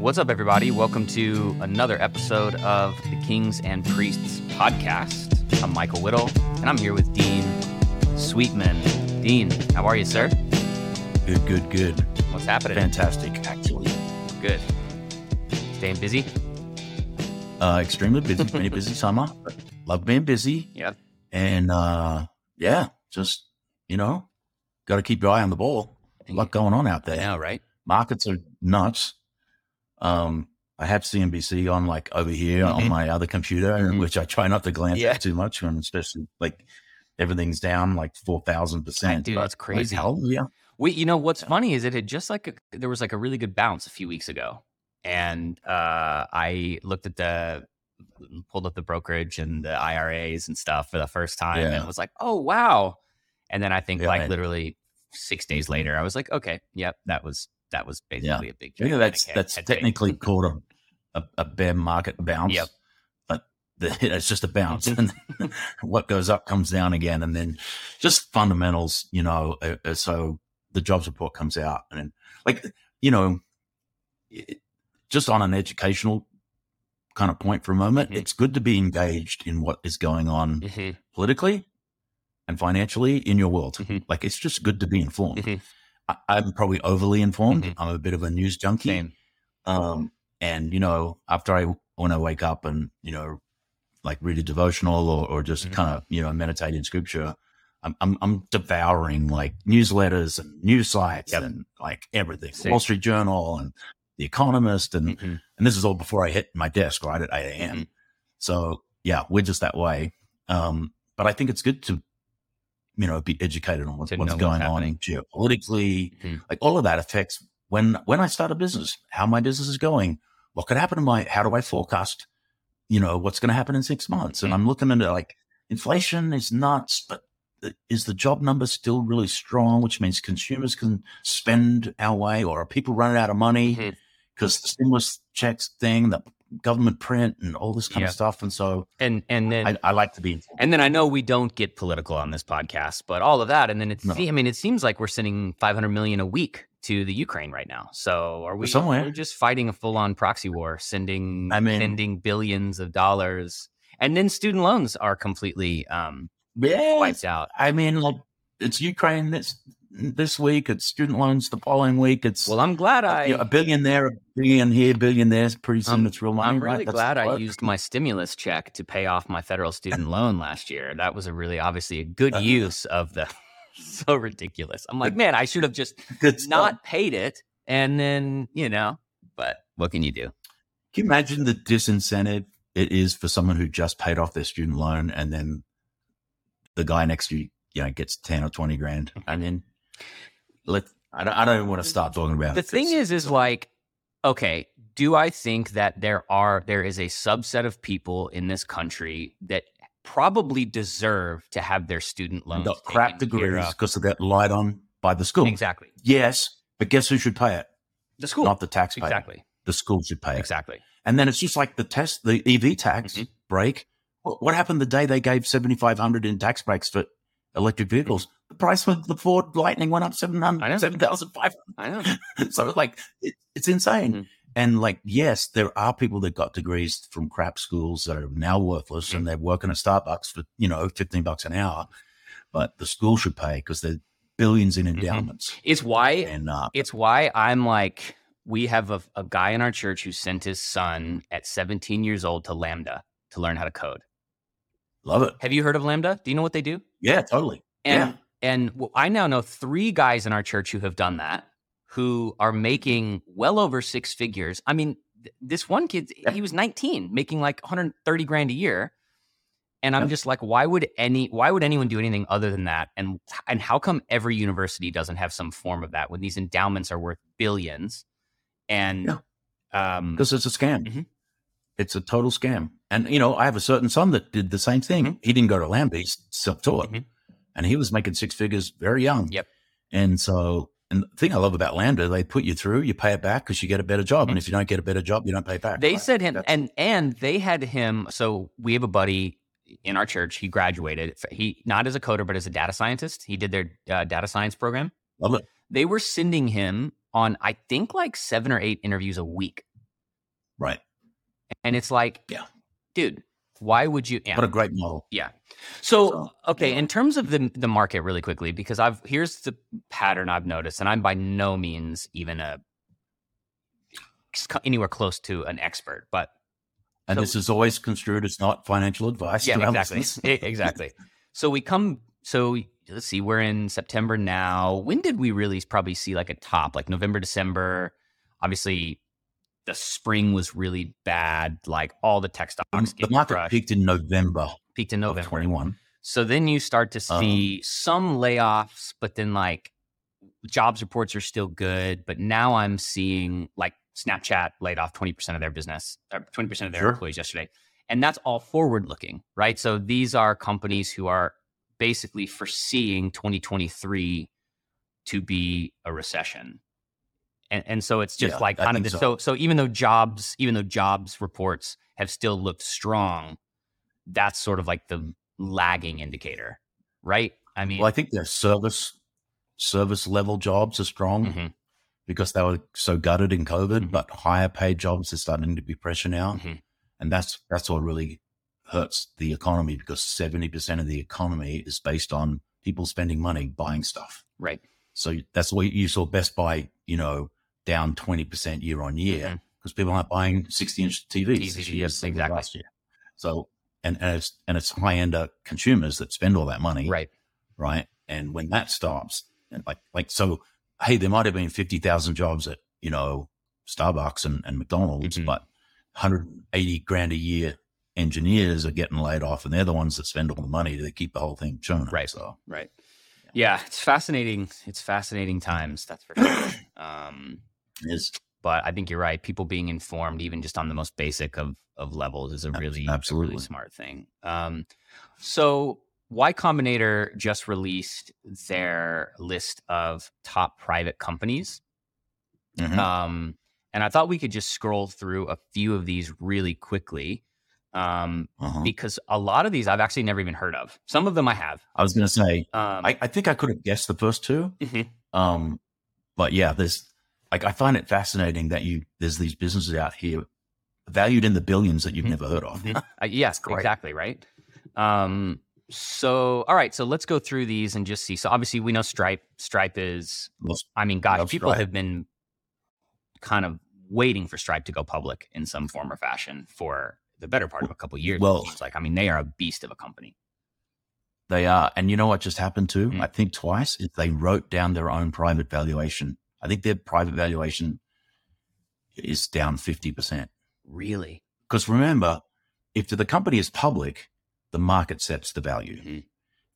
What's up, everybody? Welcome to another episode of the Kings and Priests podcast. I'm Michael Whittle, and I'm here with Dean Sweetman. Dean, how are you, sir? Good, good, good. What's happening? Fantastic, actually. Good. Staying busy? Uh, extremely busy, very busy summer. Love being busy. Yeah. And uh, yeah, just, you know, got to keep your eye on the ball. A lot going on out there. Yeah, right. Markets are nuts. Um, I have CNBC on like over here Mhm. on my other computer, Mhm. which I try not to glance Yeah. at too much, and especially like everything's down like four thousand percent. Dude, that's crazy. yeah, We, you know, what's funny is it had just like a, there was like a really good bounce a few weeks ago, and uh, I looked at the pulled up the brokerage and the IRAs and stuff for the first time, Yeah. and was like, oh wow. And then I think Yeah, like man. literally six days later, I was like, okay, yep, that was that was basically a big. Yeah, that's head- that's head technically called a, a, a bear market bounce. Yep. But the, it's just a bounce, and what goes up comes down again, and then just fundamentals. You know, uh, uh, so the jobs report comes out, and then, like you know, it, just on an educational kind of point for a moment, Mhm. it's good to be engaged in what is going on Mhm, politically and financially in your world. Mhm. Like it's just good to be informed. I, I'm probably overly informed. Mhm. I'm a bit of a news junkie. Um, and you know, after I when I wake up and you know, like read a devotional or, or just Mhm. kind of you know meditate in scripture, I'm I'm, I'm devouring like newsletters and news sites Yep. and like everything, Same. Wall Street Journal and The Economist, and Mhm, and this is all before I hit my desk right at eight a.m. Mhm. So yeah, we're just that way. Um, but I think it's good to you know be educated on what, what's going on geopolitically. Mhm. Like all of that affects when when I start a business, how my business is going, what could happen to my how do I forecast, you know, what's going to happen in six months? And Mhm. I'm looking into like inflation is nuts, but is the job number still really strong, which means consumers can spend our way, or are people running out of money because the stimulus checks thing, the government print, and all this kind Yeah. of stuff? And so And and then I, I like to be And then I know we don't get political on this podcast, but all of that, and then it's. No. I mean, it seems like we're sending 500 million a week to the Ukraine right now. So are we? Somewhere. We're just fighting a full-on proxy war, sending, I mean- sending billions of dollars, and then student loans are completely um, yeah. wiped out. I mean, like it's Ukraine this this week. It's student loans the following week. It's Well, I'm glad uh, I. you know, a billion there, a billion here, billion there. Pretty soon I'm- it's real money. I'm really That's glad I used my stimulus check to pay off my federal student loan last year. That was a really obviously a good Uh, use of the. so ridiculous. I'm like, man, I should have just not paid it and then you know but what can you do Can you imagine the disincentive it is for someone who just paid off their student loan and then the guy next to you, you know, gets ten or twenty grand? I mean, let I don't, I don't even want to start talking about the it. thing is is like okay do i think that there are there is a subset of people in this country that probably deserve to have their student loans got crap degrees because they got lied on by the school. exactly Yes, but guess who should pay it? the school Not the taxpayer. exactly The school should pay it. exactly And then it's just like the test, the EV tax Mhm. break. What, happened the day they gave seventy five hundred in tax breaks for electric vehicles? The price of the Ford Lightning went up seven I know. hundred, seven thousand five i know so it's like it, it's insane. Mhm. And like, yes, there are people that got degrees from crap schools that are now worthless, Mm-hmm. and they're working at Starbucks for you know fifteen bucks an hour. But the school should pay because they're billions in Mhm. endowments. it's why And uh, it's why i'm like we have a, a guy in our church who sent his son at 17 years old to lambda to learn how to code love it. have you heard of lambda do you know what they do Yeah, totally. And Yeah. And I now know three guys in our church who have done that, who are making well over six figures. I mean, th- this one kid, Yeah. he was 19, making like 130 grand a year. And I'm Yeah. just like, why would any why would anyone do anything other than that? And and how come every university doesn't have some form of that when these endowments are worth billions? And um because it's a scam. Mhm. It's a total scam. And you know, I have a certain son that did the same thing. Mhm. He didn't go to Lambda; he's self-taught, Mhm. And he was making six figures very young. Yep. And so, and the thing I love about Lambda, they put you through, you pay it back because you get a better job, and if you don't get a better job, you don't pay it back. They Right? said him, That's- and and they had him. So we have a buddy in our church. He graduated. He not as a coder, but as a data scientist. He did their uh, data science program. love it. They were sending him on, I think, like seven or eight interviews a week Right. And it's like, Yeah. dude, why would you? Yeah. What a great model. Yeah. So, So, okay, yeah. in terms of the the market, really quickly, because I've here's the pattern I've noticed, and I'm by no means even a anywhere close to an expert, but And So- this is always construed as not financial advice. yeah, exactly. Exactly. So we come. So let's see, we're in September now. When did we really probably see like a top? Like November, December. Obviously, the spring was really bad. Like all the tech stocks Um, The market crushed. peaked in November peaked in November. 21. So then you start to Um, see some layoffs, but then like jobs reports are still good. But now I'm seeing like Snapchat laid off 20% of their business, or 20% of their Sure. employees yesterday. And that's all forward looking, right? So these are companies who are basically foreseeing 2023 to be a recession. And, and so it's just Yeah, like kind of this. so. So so even though jobs, even though jobs reports have still looked strong, that's sort of like the lagging indicator, right? I mean, Well, I think their service service level jobs are strong mhm, because they were so gutted in COVID, Mhm. but higher paid jobs are starting to be pressure now. mhm. And that's that's what really hurts the economy because 70% of the economy is based on people spending money buying stuff. right. So that's what you saw Best Buy, you know, down 20% year on year because people aren't buying 60 inch TVs. TVs, year as they did exactly. Last year. So, and, and it's, and it's high end consumers that spend all that money. Right. Right. And when that stops, and like, like, so, hey, there might have been 50,000 jobs at, you know, Starbucks and, and McDonald's, Mhm. but 180 grand a year engineers are getting laid off and they're the ones that spend all the money to keep the whole thing churning. Right. So, Right. Yeah, it's fascinating. It's fascinating times, that's for sure. um, it's but I think you're right. People being informed, even just on the most basic of of levels, is a really, a absolutely. really smart thing. Um, so Y Combinator just released their list of top private companies. Mhm. Um, and I thought we could just scroll through a few of these really quickly. Um, uh-huh. because a lot of these I've actually never even heard of. Some of them I have. I was going to say, Um, I, I think I could have guessed the first two. mhm. Um, but yeah, there's like I find it fascinating that you there's these businesses out here valued in the billions that you've Mhm. never heard of. Mhm. Uh, yes, exactly right. Um, so all right, so let's go through these and just see. So obviously we know Stripe. Stripe is, Most- I mean, gosh, people Stripe. have been kind of waiting for Stripe to go public in some form or fashion for the better part of a couple years. Well- it seems like I mean they are a beast of a company. They are, and you know what just happened too? Mm. I think twice is they wrote down their own private valuation. I think their private valuation is down fifty percent. Really? Because remember, if the company is public, the market sets the value. Mhm.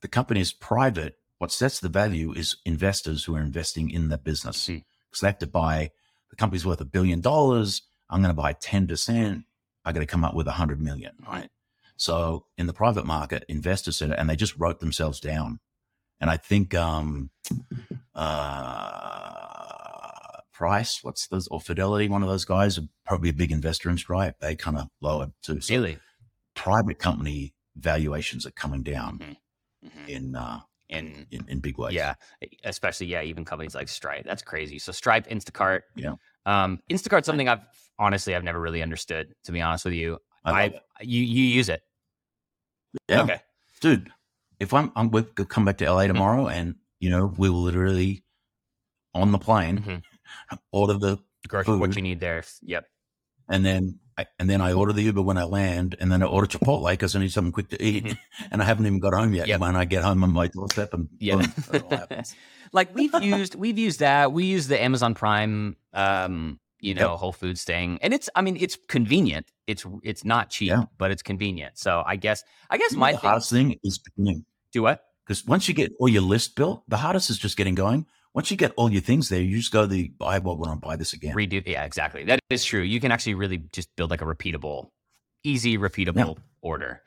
The company is private. What sets the value is investors who are investing in the business. Because they have to buy the company's worth a billion dollars. I'm going to buy 10%. I got to come up with a hundred million. Right. So in the private market, investors said and they just wrote themselves down. And I think, um, uh, Price, what's those, or Fidelity, one of those guys, are probably a big investor in Stripe. They kind of lowered too. So Really? private company valuations are coming down Mhm. Mhm. in, uh, And in, in big ways. Yeah, especially yeah, even companies like Stripe. That's crazy. So Stripe, Instacart. Yeah. Um, Instacart's something I've honestly I've never really understood. To be honest with you, I you you use it. Yeah. Okay. dude, if I'm, I'm we'll come back to LA tomorrow and, you know, we will literally on the plane Mhm. Order the, Grocery, what Food. you need there. Yep. and then, I, and then I order the Uber when I land and then I order Chipotle because I need something quick to eat Mhm. and I haven't even got home yet. Yep. When I get home on my doorstep and Yeah. boom, it all happens. like we've used we've used that. We use the Amazon Prime um, you know, Yep. Whole Foods thing. And it's I mean, it's convenient. It's it's not cheap, Yeah. but it's convenient. So I guess I guess You my the thing, hardest thing is beginning do what? because once you get all your list built, the hardest is just getting going. Once you get all your things there, you just go to the I well, want to buy this again. redo yeah exactly. That is true. You can actually really just build like a repeatable easy repeatable order.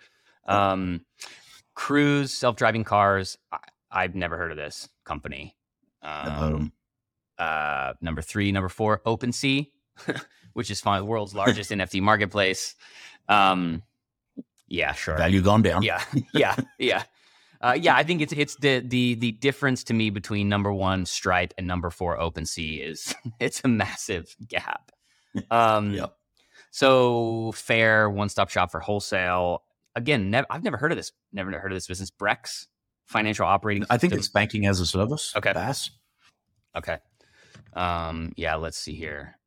Um cruise self-driving cars I, i've never heard of this company. Um, uh number three number four OpenSea, which is fine world's largest nft marketplace. Um yeah sure. Value gone down. yeah, yeah, yeah. Uh, yeah, I think it's it's the the the difference to me between number one Stripe and number four OpenSea is it's a massive gap. Um, Yep. So Faire, one stop shop for wholesale. Again, nev- I've never heard of this. Never heard of this business. Brex financial operating. I think System. it's banking as a service. Okay. BaaS. okay. Um, yeah, let's see here.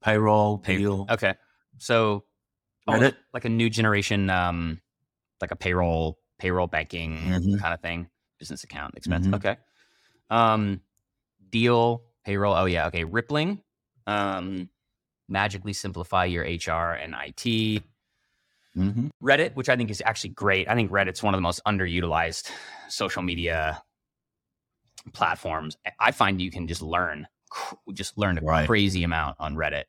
Payroll, Pay- Deel. Okay, so oh, Reddit. like a new generation, um, like a payroll payroll banking Mhm. kind of thing, business account expense. Mhm. Okay, um, Deel payroll. Oh yeah, okay. Rippling, um, magically simplify your HR and IT. hmm Reddit, which I think is actually great. I think Reddit's one of the most underutilized social media platforms. I find you can just learn, just learn a Right. crazy amount on Reddit.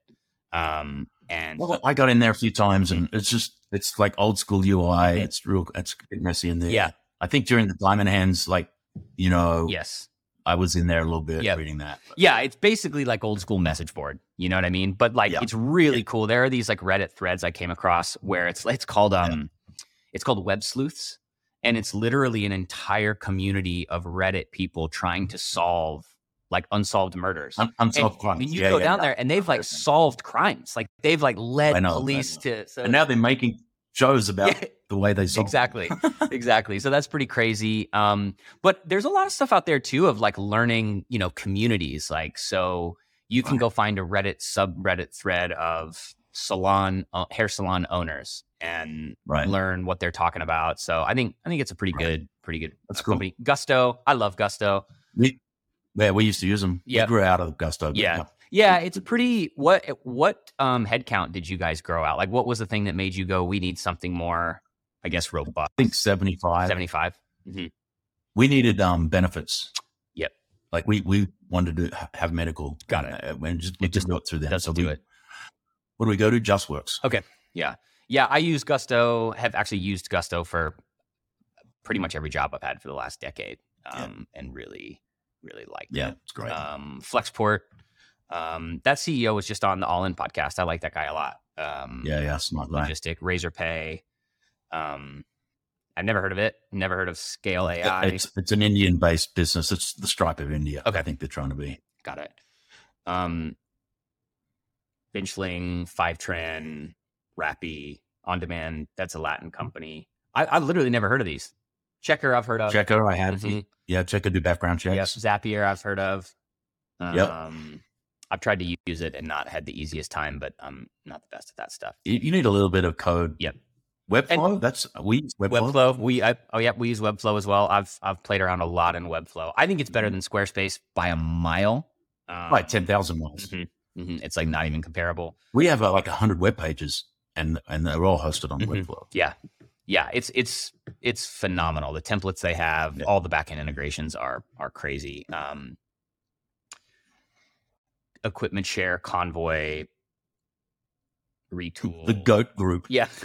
Um, and Well, I got in there a few times, and it's just it's like old school UI. It's real. It's a bit messy in there. yeah, I think during the Diamond Hands, like you know, yes, I was in there a little bit Yep. reading that. yeah. It's basically like old school message board. You know what I mean? But like, Yeah. it's really cool. There are these like Reddit threads I came across where it's it's called um, it's called Web Sleuths, and it's literally an entire community of Reddit people trying to solve like unsolved murders. Un- And, unsolved I crimes. mean, you Yeah, go yeah, down yeah. there and they've like solved crimes. Like they've like led know, police to. So and now they're making shows about the way they solve. exactly, exactly. So that's pretty crazy. Um, but there's a lot of stuff out there too of like learning, you know, communities. Like so, you can go find a Reddit subreddit thread of salon uh, hair salon owners and Right. learn what they're talking about. So I think I think it's a pretty Right. good, pretty good That's uh, cool. company. Gusto, I love Gusto. We, yeah, we used to use them. Yeah. We grew out of Gusto. Yeah. Yeah, it's a pretty what what um headcount did you guys grow out? Like what was the thing that made you go, we need something more, I guess, robust? I think 75. 75. Mm-hmm. We needed um benefits. Yep. Like we we wanted to have medical. Got it. Uh, and just, we just do it through that. So do we, it. What do we go to? JustWorks. Okay. Yeah. Yeah, I use Gusto, have actually used Gusto for pretty much every job I've had for the last decade. Yeah. Um and really, really liked Yeah, it. it's great. Um Flexport. Um that CEO was just on the All In podcast. I like that guy a lot. Um yeah, yeah, smart guy. logistic, Razorpay. Um I've never heard of it. Never heard of Scale AI. It's it's an Indian based business. It's the stripe of India. Okay. I think they're trying to be. Got it. Um, Benchling, Five Trend, Rappi, On Demand. That's a Latin company. I, I've literally never heard of these. Checkr, I've heard of. Checkr, I had. Mhm. Yeah, Checkr do background Yep. checks. Zapier, I've heard of. Yep. Um, I've tried to use it and not had the easiest time, but I'm not the best at that stuff. You, you need a little bit of code. Yep. Webflow. that's we use Webflow. Webflow, we I, oh yeah, we use Webflow as well. I've I've played around a lot in Webflow. I think it's better than Squarespace by a mile. Um, Like ten thousand miles. mhm, mhm. It's like not even comparable. We have uh, like hundred web pages, and and they're all hosted on Mhm. Webflow. Yeah. Yeah, it's it's it's phenomenal. The templates they have, Yeah. all the backend integrations are are crazy. Um equipment share, convoy, retool. The Goat Group. Yeah.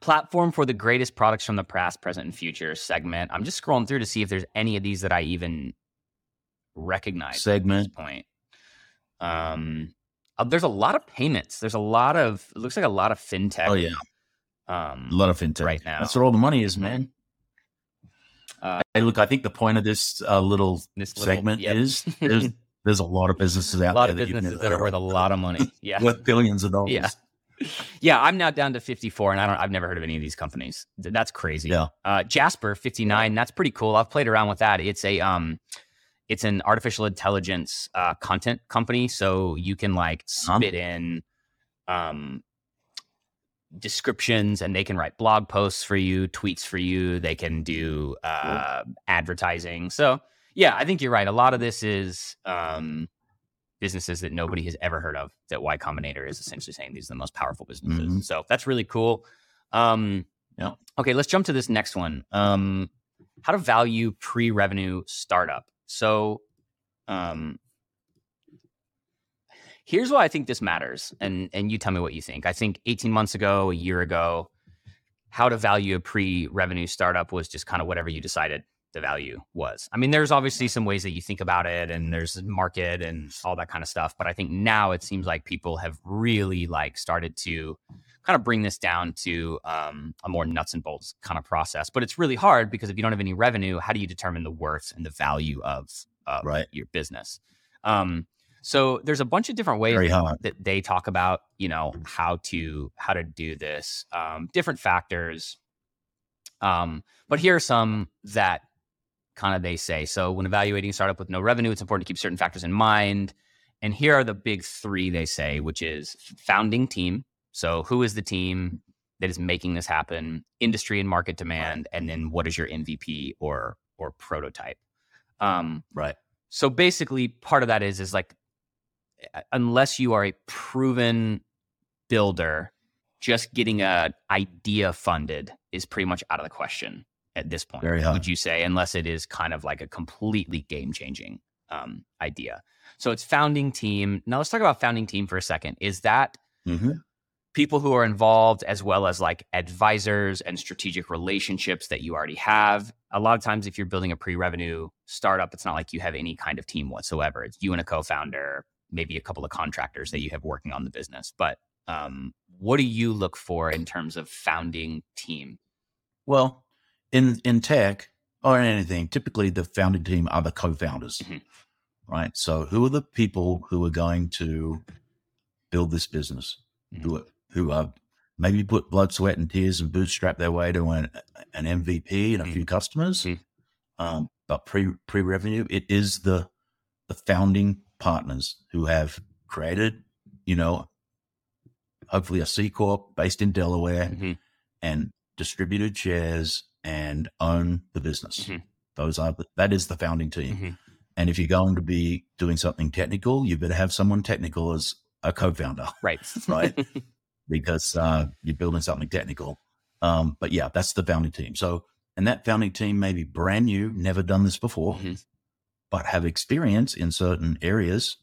Platform for the greatest products from the past, present, and future segment. I'm just scrolling through to see if there's any of these that I even recognize Segment. point. Um, uh, there's a lot of payments. There's a lot of. It looks like a lot of fintech. Oh yeah, Um, a lot of fintech right now. That's where all the money is, man. Uh, hey, look, I think the point of this uh, little this little- segment yep. is there's there's a lot of businesses a out lot there of that businesses never that are worth a lot of money. Yeah. worth billions of dollars. Yeah. Yeah, I'm now down to 54, and I don't. I've never heard of any of these companies. That's crazy. Yeah. Uh, Jasper 59. That's pretty cool. I've played around with that. It's a um, it's an artificial intelligence uh, content company, so you can like Huh? spit in um descriptions, and they can write blog posts for you, tweets for you. They can do uh, advertising. So yeah, I think you're right. A lot of this is um businesses that nobody has ever heard of that Y Combinator is essentially saying these are the most powerful businesses. Mhm. So that's really cool. Um, Yeah. Okay, let's jump to this next one. Um, how to value pre-revenue startup. So, um, here's why I think this matters, and and you tell me what you think. I think 18 months ago, a year ago, how to value a pre-revenue startup was just kind of whatever you decided the value was. I mean, there's obviously some ways that you think about it and there's market and all that kind of stuff, but I think now it seems like people have really like started to kind of bring this down to um, a more nuts and bolts kind of process. But it's really hard because if you don't have any revenue, how do you determine the worth and the value of, of Right. your business? Um, So there's a bunch of different ways that they talk about, you know, how to how to do this, um, different factors. Um, but here are some that kind of they say. So when evaluating a startup with no revenue, it's important to keep certain factors in mind. And here are the big three they say, which is founding team. So who is the team that is making this happen? Industry and market demand, and then what is your MVP or or prototype? Um, Right. so basically, part of that is is like unless you are a proven builder, just getting a idea funded is pretty much out of the question at this point. Would you say, unless it is kind of like a completely game changing um, idea? So it's founding team. Now let's talk about founding team for a second. Is that hmm people who are involved as well as like advisors and strategic relationships that you already have. A lot of times if you're building a pre-revenue startup, it's not like you have any kind of team whatsoever. It's you and a co-founder, maybe a couple of contractors that you have working on the business. But um, what do you look for in terms of founding team? Well, in in tech or in anything, typically the founding team are the co-founders, Mhm. right? So who are the people who are going to build this business? Who are, who are maybe put blood, sweat, and tears and bootstrap their way to an, an MVP and a Mhm. few customers. Mhm. Um, but pre pre revenue, it is the the founding partners who have created, you know, hopefully a C corp based in Delaware Mhm. and distributed shares and own the business. Mhm. Those are the, that is the founding team. Mhm. And if you're going to be doing something technical, you better have someone technical as a co-founder Right. Right. because uh, you're building something technical. Um, but yeah, that's the founding team. So, and that founding team may be brand new, never done this before, Mhm. But have experience in certain areas.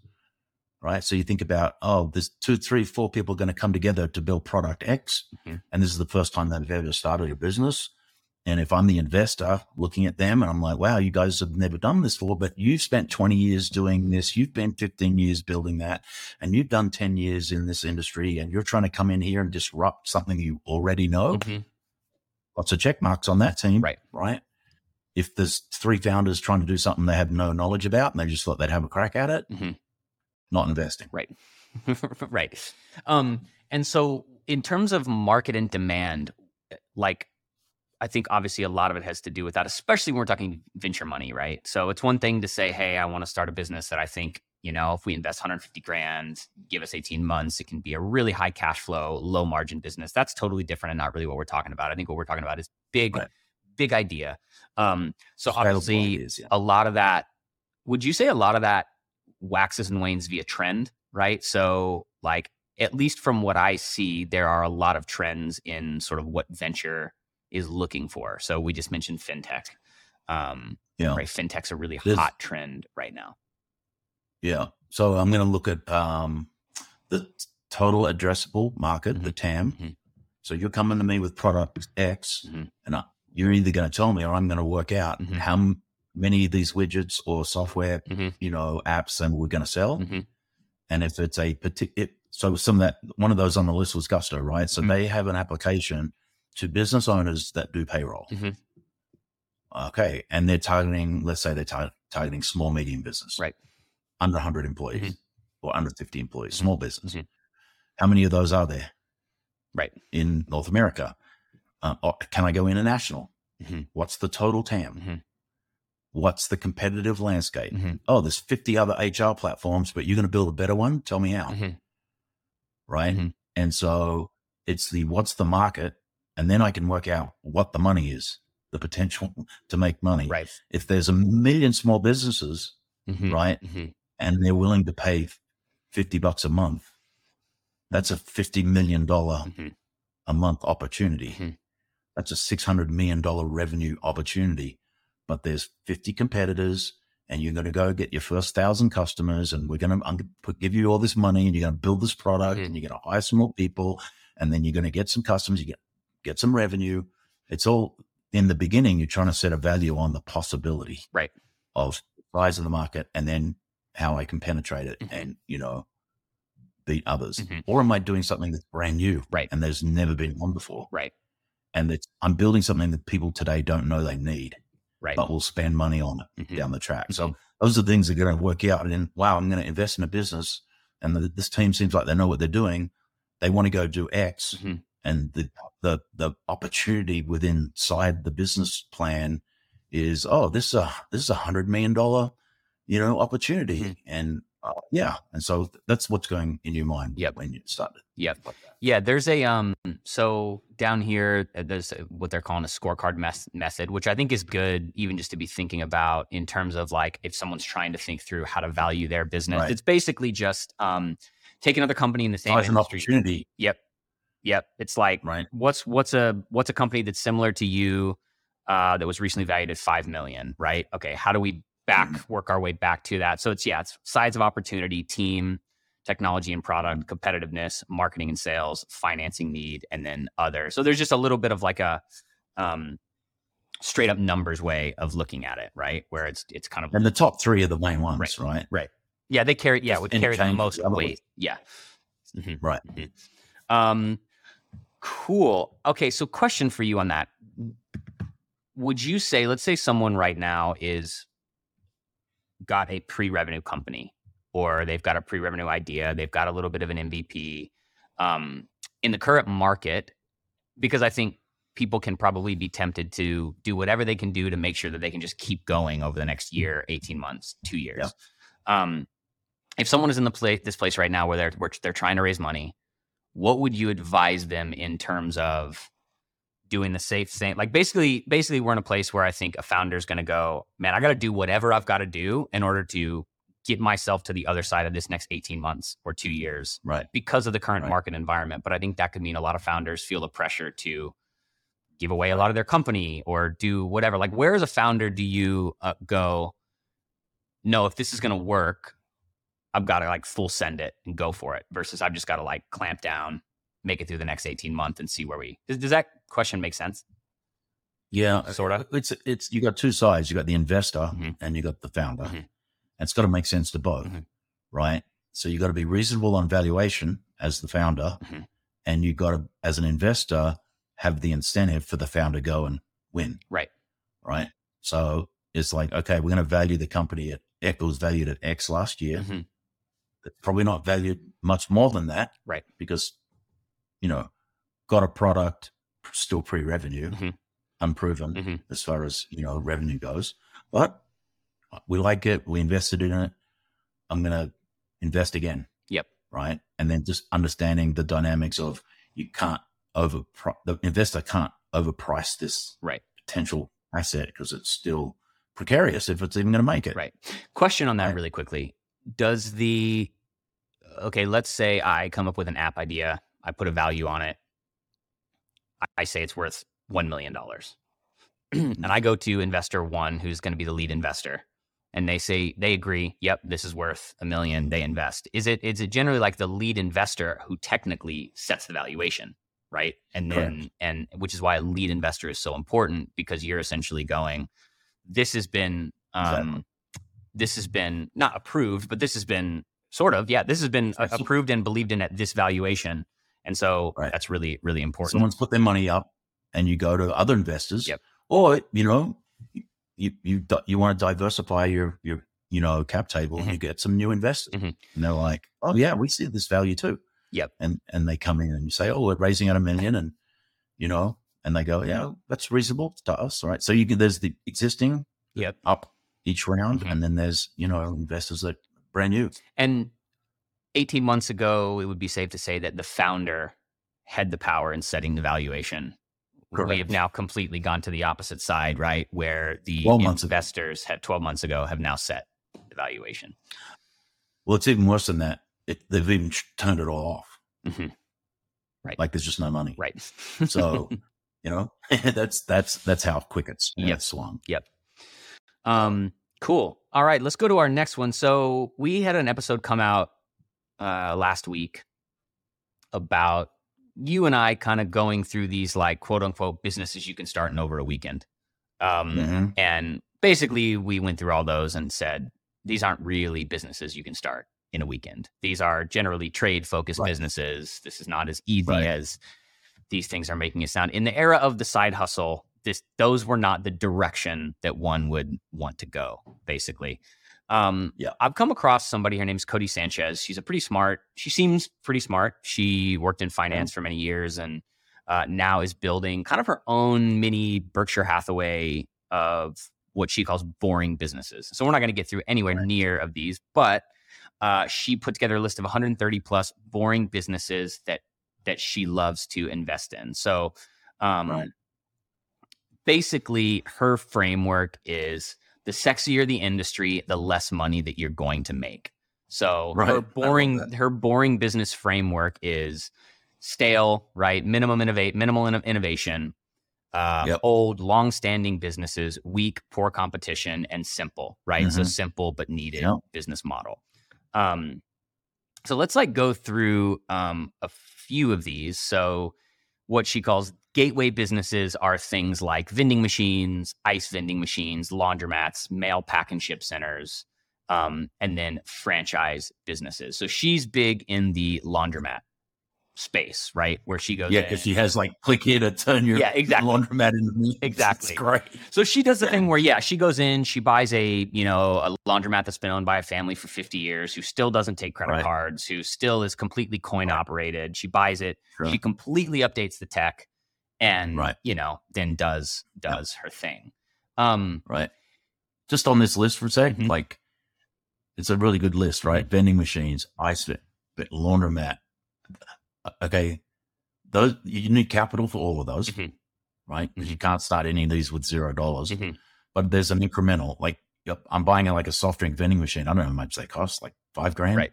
Right. So you think about, oh, there's two, three, four people going to come together to build product X. Mhm. And this is the first time they've ever started a business. And if I'm the investor looking at them and I'm like, wow, you guys have never done this before, but you've spent 20 years doing this, you've been 15 years building that, and you've done 10 years in this industry, and you're trying to come in here and disrupt something you already know. Mhm. Lots of check marks on that team. Right. Right. If there's three founders trying to do something they have no knowledge about and they just thought they'd have a crack at it, Mhm. not investing. Right. right. Um, and so in terms of market and demand, like I think obviously a lot of it has to do with that, especially when we're talking venture money, right? So it's one thing to say, hey, I want to start a business that I think, you know, if we invest 150 grand, give us 18 months, it can be a really high cash flow, low margin business. That's totally different and not really what we're talking about. I think what we're talking about is big, Right. Big idea. Um, so obviously ideas, yeah. a lot of that, would you say a lot of that waxes and wanes via trend, right? So, like, at least from what I see, there are a lot of trends in sort of what venture is looking for. So, we just mentioned fintech. Um, Yeah. right? Fintech's a really hot trend right now. Yeah. So I'm going to look at um, the total addressable market, the TAM. Mhm. So you're coming to me with product X, Mhm. and I, you're either going to tell me or I'm going to work out Mhm. how many of these widgets or software, Mhm. you know, apps, and we're going to sell. Mhm. And if it's a particular, so some of that, one of those on the list was Gusto, right? So Mhm. they have an application to business owners that do payroll. Mhm. Okay. And they're targeting, let's say they're tar- targeting small, medium business. Right. Under 100 employees Mhm. or under 50 employees, small business. How many of those are there Right. in North America? Uh, or can I go international? Mhm. What's the total TAM? Mhm. What's the competitive landscape? Mhm. Oh, there's 50 other HR platforms, but you're going to build a better one? Tell me how. Mhm. Right. Mhm. And so it's the what's the market? And then I can work out what the money is, the potential to make money. Right. If there's a million small businesses, Mhm. right, and they're willing to pay 50 bucks a month, that's a $50 million a month opportunity. That's a $600 million revenue opportunity. But there's 50 competitors and you're going to go get your first thousand customers and we're going to, going to give you all this money and you're going to build this product Mhm. and you're going to hire some more people and then you're going to get some customers, you get, get some revenue. It's all in the beginning, you're trying to set a value on the possibility Right. of size of the market and then how I can penetrate it Mhm. and, you know, beat others. Mhm. Or am I doing something that's brand new? Right. And there's never been one before. Right. And it's, I'm building something that people today don't know they need. Right. but we'll spend money on it Mhm. down the track. So those are the things that are going to work out. And then, wow, I'm going to invest in a business, and the, this team seems like they know what they're doing. They want to go do X, Mhm. and the the the opportunity within side the business plan is oh, this is a this is a hundred million dollar, you know, opportunity, Mhm. and uh, yeah, and so that's what's going in your mind Yep. when you start. to Yep. think like. Yeah, there's a um. So down here, uh, there's what they're calling a scorecard mes- method, which I think is good, even just to be thinking about in terms of like if someone's trying to think through how to value their business. Right. It's basically just um, take another company in the same an industry. opportunity, Yep, yep. It's like right? what's what's a what's a company that's similar to you uh, that was recently valued at five million, right? Okay, how do we back Mm-hmm. work our way back to that? So it's yeah, it's size of opportunity, team, technology and product, Mm-hmm. competitiveness, marketing and sales, financing need, and then other. So there's just a little bit of like a um, straight up numbers way of looking at it, right? Where it's it's kind of And the top three are the main ones, Right. right? yeah, they carry yeah, would carry the most the weight. ones. Yeah. Mhm. Right. Um, cool. Okay, so question for you on that: Would you say, let's say, someone right now is got a pre-revenue company, or they've got a pre-revenue idea, they've got a little bit of an MVP um, in the current market, because I think people can probably be tempted to do whatever they can do to make sure that they can just keep going over the next year, eighteen months, two years. Um, if someone is in the place this place right now where they're where they're trying to raise money, what would you advise them in terms of doing the safe thing? Like basically, basically, we're in a place where I think a founder is going to go, man, I got to do whatever I've got to do in order to get myself to the other side of this next 18 months or two years Right. because of the current Right. market environment. But I think that could mean a lot of founders feel the pressure to give away a lot of their company or do whatever. Like, where as a founder do you uh, go? No, if this is going to work, I've got to like full send it and go for it. Versus I've just got to like clamp down, make it through the next eighteen months and see where we. Does, does that question make sense? Yeah, Sorta. It's it's you got two sides. You got the investor Mhm. and you got the founder. Mhm. And it's got to make sense to both, Mhm. right? So you got to be reasonable on valuation as the founder, Mhm. and you got to, as an investor, have the incentive for the founder to go and win, Right. right? So it's like, okay, we're going to value the company at X was valued at X last year. Mhm. It's probably not valued much more than that, Right. Because you know, got a product still pre-revenue, Mhm. unproven Mhm. as far as you know revenue goes. But we like it. We invested in it. I'm going to invest again. Yep. Right. And then just understanding the dynamics of you can't over the investor can't overprice this Right. potential asset because it's still precarious if it's even going to make it. Right. Question on that Right. really quickly. Does the okay, let's say I come up with an app idea, I put a value on it. I- I say it's worth 1 million dollars. and I go to investor 1 who's going to be the lead investor and they say they agree, yep, this is worth a million, they invest. Is it is it generally like the lead investor who technically sets the valuation, right? And then and which is why a lead investor is so important because you're essentially going this has been um Exactly. this has been not approved, but this has been sort of, yeah, this has been approved and believed in at this valuation. And so Right. that's really, really important. Someone's put their money up, and you go to other investors, Yep. or you know, you you you want to diversify your your you know cap table, and you get some new investors, Mhm. and they're like, oh yeah, we see this value too. Yep. And and they come in and you say, oh, we're raising at a million, and you know, and they go, yeah, that's reasonable to us, right? So you can there's the existing Yep. up each round, Mhm. and then there's you know investors that brand new. And 18 months ago, it would be safe to say that the founder had the power in setting the valuation. We have now completely gone to the opposite side, right? Where the 12 ago. investors had 12 months ago have now set the valuation. Well, it's even worse than that. It, they've even turned it all off. Mhm. Right. Like there's just no money. Right. So, you know, that's that's that's how quick it's Yep. yep. swung. Yep. Um, cool. All right, let's go to our next one. So we had an episode come out uh, last week about you and I kind of going through these like quote unquote businesses you can start in over a weekend. Um, Mhm. And basically, we went through all those and said these aren't really businesses you can start in a weekend. These are generally trade focused Right. businesses. This is not as easy Right. as these things are making it sound. In the era of the side hustle, this those were not the direction that one would want to go. Basically, um, Yeah. I've come across somebody. Her name's Codie Sanchez. She's a pretty smart. She seems pretty smart. She worked in finance for many years and uh, now is building kind of her own mini Berkshire Hathaway of what she calls boring businesses. So we're not going to get through anywhere Right. near of these, but uh, she put together a list of 130 plus boring businesses that that she loves to invest in. So um, Right. basically, her framework is the sexier the industry, the less money that you're going to make. So Right. Her boring her boring business framework is stale, right? Minimum innovate, minimal inno- innovation, uh, Yep. old, long-standing businesses, weak, poor competition, and simple, right? So Mhm. simple but needed Yep. business model. Um, so let's like go through um, a few of these. So what she calls gateway businesses are things like vending machines, ice vending machines, laundromats, mail pack and ship centers, um, and then franchise businesses. So she's big in the laundromat space, right? Where she goes, Yeah, because she has like click here to turn your Yeah, exactly. laundromat into me. Exactly. It's great. So she does the thing where, yeah, she goes in, she buys a, you know, a laundromat that's been owned by a family for 50 years, who still doesn't take credit Right. cards, who still is completely coin Right. operated. She buys it, Sure. she completely updates the tech, and Right. you know, then does does her thing. Um, right? Just on this list for a sec, Mhm. like it's a really good list, right? Vending machines, ice fit, laundromat. Okay, those you need capital for all of those, Mhm. right? 'Cause you can't start any of these with zero dollars. Mhm. But there's an incremental. Like, yep, I'm buying a, like a soft drink vending machine. I don't know how much they cost, like five grand, right.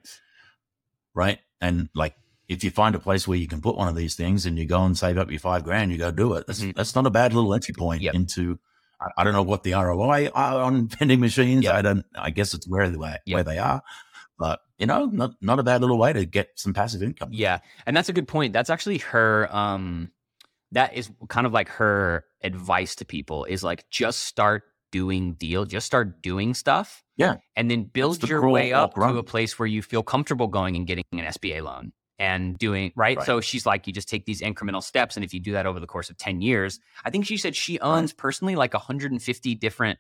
right? And like, if you find a place where you can put one of these things and you go and save up your five grand, you go do it. That's Mhm. that's not a bad little entry point Yep. into. I, I don't know what the ROI are on vending machines. Yep. I don't. I guess it's where the way, Yep. where they are, but you know, not not a bad little way to get some passive income. Yeah, and that's a good point. That's actually her. Um, that is kind of like her advice to people is like just start doing deal, just start doing stuff. Yeah. and then build the your way up run. to a place where you feel comfortable going and getting an SBA loan and doing right? Right. So she's like, you just take these incremental steps, and if you do that over the course of ten years, I think she said she owns personally like 150 different,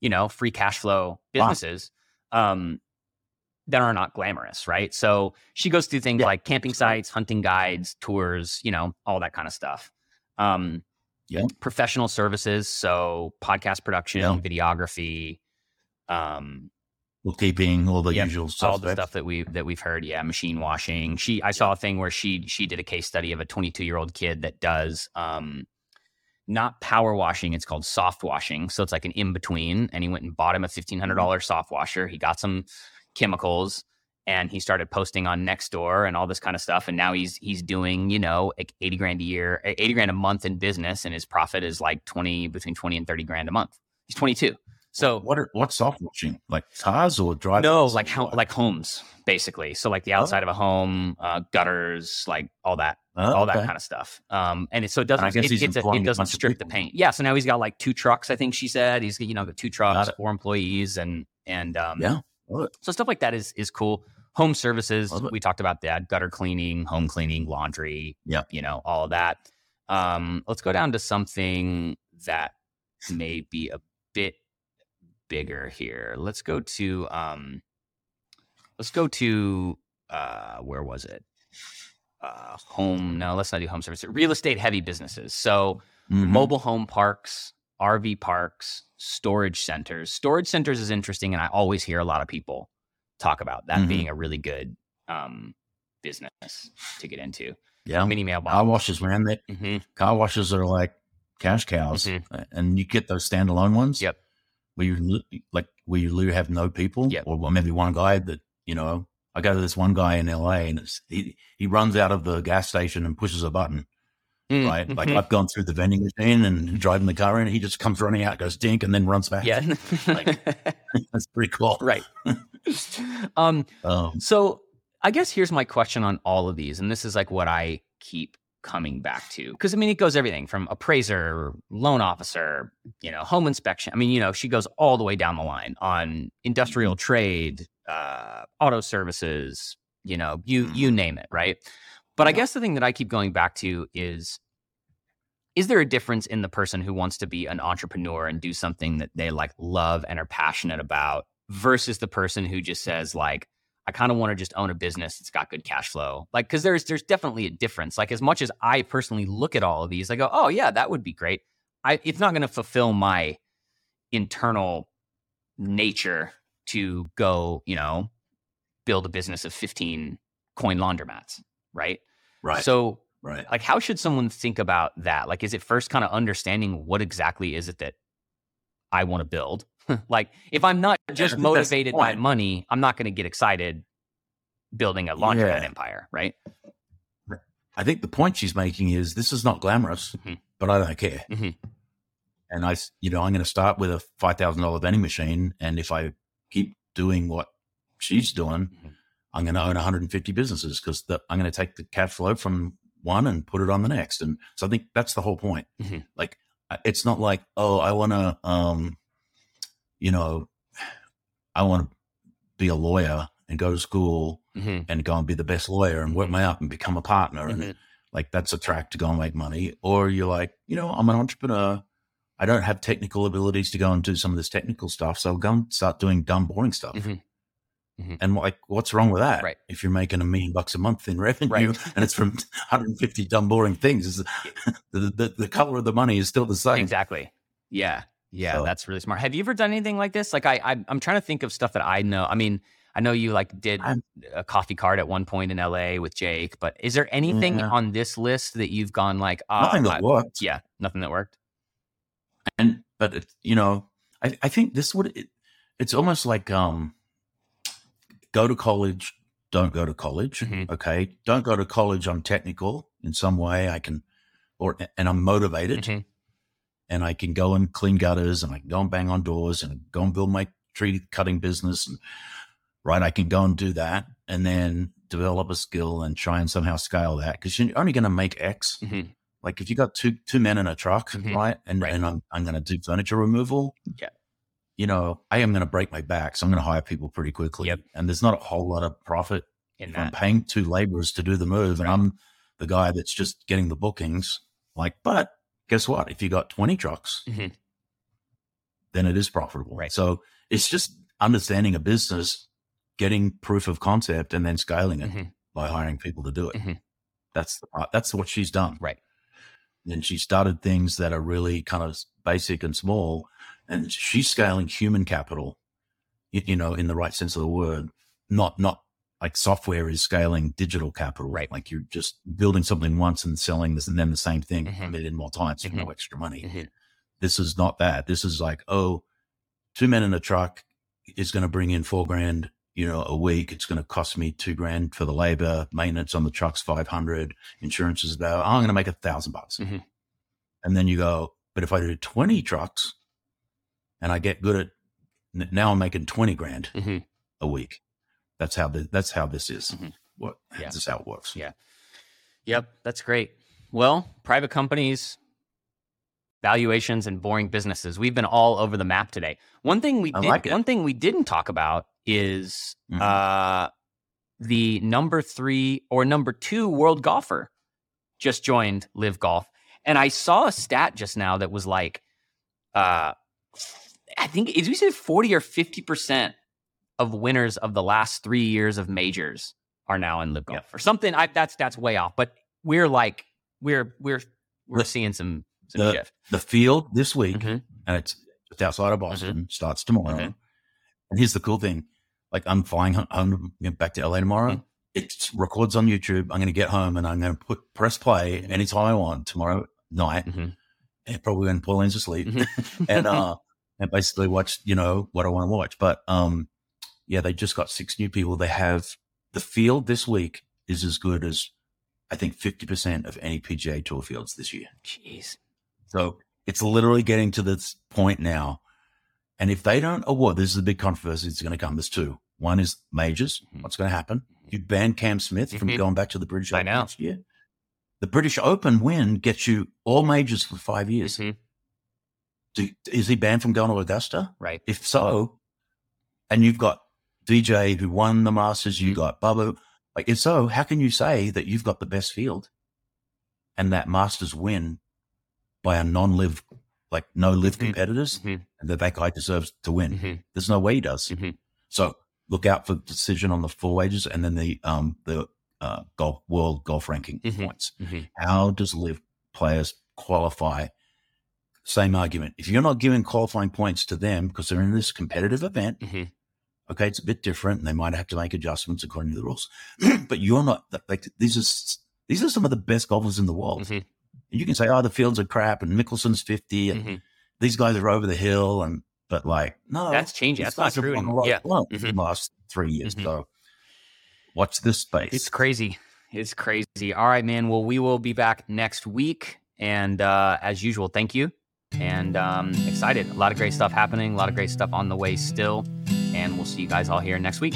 you know, free cash flow Wow. businesses. Um, that are not glamorous, right? So she goes through things Yeah. like camping sites, hunting guides, tours, you know, all that kind of stuff. Um, Yeah. Professional services, so podcast production, Yeah. videography, um, Bookkeeping, all the Yep, usual stuff. all the stuff that we that we've heard. Yeah, machine washing. She, I saw a thing where she she did a case study of a 22 year old kid that does um, not power washing. It's called soft washing. So it's like an in between. And he went and bought him a $1,500 Mm-hmm. soft washer. He got some chemicals and he started posting on Nextdoor and all this kind of stuff. And now he's he's doing you know like 80 grand a year, 80 grand a month in business, and his profit is like 20 between 20 and 30 grand a month. He's 22. So what are what's soft washing? Like cars or drive? no, like how like homes basically. So like the Oh. outside of a home, uh, gutters, like all that, Oh, all that okay. kind of stuff. Um, and it, so it doesn't it, a, it doesn't strip the paint. Yeah. So now he's got like two trucks. I think she said he's you know got two trucks, it. four employees, and and um, Yeah. So stuff like that is is cool. Home services, we talked about that. Gutter cleaning, home cleaning, laundry. Yep. You know all of that. Um, let's go down to something that may be a bit bigger here. Let's go to um, let's go to uh, where was it? Uh, home. No, let's not do home services. Real estate heavy businesses. So Mhm. mobile home parks, RV parks, storage centers. Storage centers is interesting, and I always hear a lot of people talk about that Mhm. being a really good um, business to get into. Yeah. Mini mailbox. Car washes, man. That Mhm. car washes are like cash cows, Mhm. and you get those standalone ones. Yep. Where you like where you literally have no people, Yep. or maybe one guy that you know. I go to this one guy in LA, and it's, he he runs out of the gas station and pushes a button. Mm, Right, like mhm. I've gone through the vending machine and driving the car in. He just comes running out, goes dink, and then runs back. yeah. Like, that's pretty cool. right. um, Um, So I guess here's my question on all of these, and this is like what I keep coming back to because I mean it goes everything from appraiser, loan officer, you know, home inspection. I mean, you know, she goes all the way down the line on industrial trade, uh, auto services, you know, you you name it, right? But I guess the thing that I keep going back to is is there a difference in the person who wants to be an entrepreneur and do something that they like love and are passionate about versus the person who just says like I kind of want to just own a business that's got good cash flow. Like cuz there's there's definitely a difference. Like as much as I personally look at all of these I go, "Oh yeah, that would be great." I it's not going to fulfill my internal nature to go, you know, build a business of 15 coin laundromats, right? Right. So right. like how should someone think about that like is it first kind of understanding what exactly is it that i want to build like if i'm not just the motivated by money i'm not going to get excited building a laundromat Yeah. empire right I think the point she's making is this is not glamorous, Mhm. but I don't care. Mhm. And I, you know, I'm going to start with a five thousand dollar vending machine, and if I keep doing what she's doing, Mhm. I'm going to own 150 businesses because I'm going to take the cash flow from one and put it on the next. And so I think that's the whole point. Mhm. Like, it's not like, oh, I want to, um, you know, I want to be a lawyer and go to school Mhm. and go and be the best lawyer and work Mhm. my up and become a partner. And Mhm. like that's a track to go and make money. Or you're like, you know, I'm an entrepreneur. I don't have technical abilities to go and do some of this technical stuff. So I'll go and start doing dumb, boring stuff. Mhm. Mhm. And like, what's wrong with that? Right. If you're making a million bucks a month in revenue Right. and it's from 150 dumb, boring things, the, the, the color of the money is still the same. exactly yeah yeah So- that's really smart have you ever done anything like this like I, I i'm trying to think of stuff that i know i mean i know you like did I'm- a coffee cart at one point in la with jake but is there anything Yeah. on this list that you've gone like ah, Nothing that I- worked. yeah nothing that worked and but it, you know I, I think this would it, it's almost like um go to college don't go to college Mhm. okay don't go to college i'm technical in some way i can or and i'm motivated Mhm. and i can go and clean gutters and i can go and bang on doors and go and build my tree cutting business and right i can go and do that and then develop a skill and try and somehow scale that because you're only going to make x Mhm. like if you got two two men in a truck, Mhm. right? And Right. and I'm I'm gonna do furniture removal. Yeah. You know, I am gonna break my back, so I'm gonna hire people pretty quickly. Yep. And there's not a whole lot of profit in if I'm paying two laborers to do the move, and I'm the guy that's just getting the bookings. Like, but guess what? If you got 20 trucks, Mhm. then it is profitable. Right. So it's just understanding a business, getting proof of concept, and then scaling it Mhm. by hiring people to do it. Mhm. That's the part. That's what she's done. Right. And she started things that are really kind of basic and small, and she's scaling human capital. You, know, in the right sense of the word, not not like software is scaling digital capital. Right. Like you're just building something once and selling this, and then the same thing a Mhm. million more times for no extra money. Mhm. This is not that. This is like, oh, two men in a truck is going to bring in four grand, you know, a week. It's going to cost me two grand for the labor, maintenance on the truck's 500, insurance is about, oh, I'm going to make a thousand bucks. Mhm. And then you go, but if I do 20 trucks and I get good at, now I'm making 20 grand Mhm. a week. That's how, the, that's how this is. Mhm. What, Yeah. This is how it works. Yeah. Yep, that's great. Well, private companies, valuations, and boring businesses. We've been all over the map today. One thing we did, like one thing we didn't talk about is Mhm. uh, the number three or number two world golfer just joined LIV Golf, and I saw a stat just now that was like, uh, I think is we said forty or fifty percent of winners of the last three years of majors are now in LIV Golf Yep. or something. I, that's that's way off, but we're like we're we're we're The- seeing some some the- shift. The field this week Mhm. and it's just outside of Boston, Mm-hmm. starts tomorrow. Mhm. And here's the cool thing: like I'm flying home back to LA tomorrow. Mhm. It records on YouTube. I'm going to get home and I'm going to put press play Mhm. anytime I want tomorrow night. Mhm. And probably when Pauline's asleep, and uh, and basically watch you know what I want to watch. But um, yeah, they just got six new people. They have the field this week is as good as I think 50 percent of any PGA Tour fields this year. Jeez. So it's literally getting to this point now. And if they don't award, this is the big controversy that's going to come. There's two. One is majors. Mhm. What's going to happen? You ban Cam Smith from Mhm. going back to the British I Open next year. The British Open win gets you all majors for five years. Mhm. Do, is he banned from going to Augusta? Right. If so, and you've got DJ who won the Masters, you Mhm. got Bubba. Like, if so, how can you say that you've got the best field and that Masters win by a non-live, like no live Mhm. competitors, Mhm. and that that guy deserves to win. Mhm. There's no way he does. Mhm. So look out for the decision on the four wages and then the um the uh golf world golf ranking Mhm. points. How does live players qualify? Same argument. If you're not giving qualifying points to them because they're in this competitive event, Mhm. okay, it's a bit different, and they might have to make adjustments according to the rules. but you're not like these are these are some of the best golfers in the world. Mhm. You can say, oh, the fields are crap, and Mickelson's fifty, and Mhm. these guys are over the hill, and but like no, That's changing. That's not true won a anymore. lot Yeah. well in the last three years. Mhm. So watch this space. It's crazy. It's crazy. All right, man. Well, we will be back next week. And uh, as usual, thank you. And um, excited. A lot of great stuff happening, a lot of great stuff on the way still. And we'll see you guys all here next week.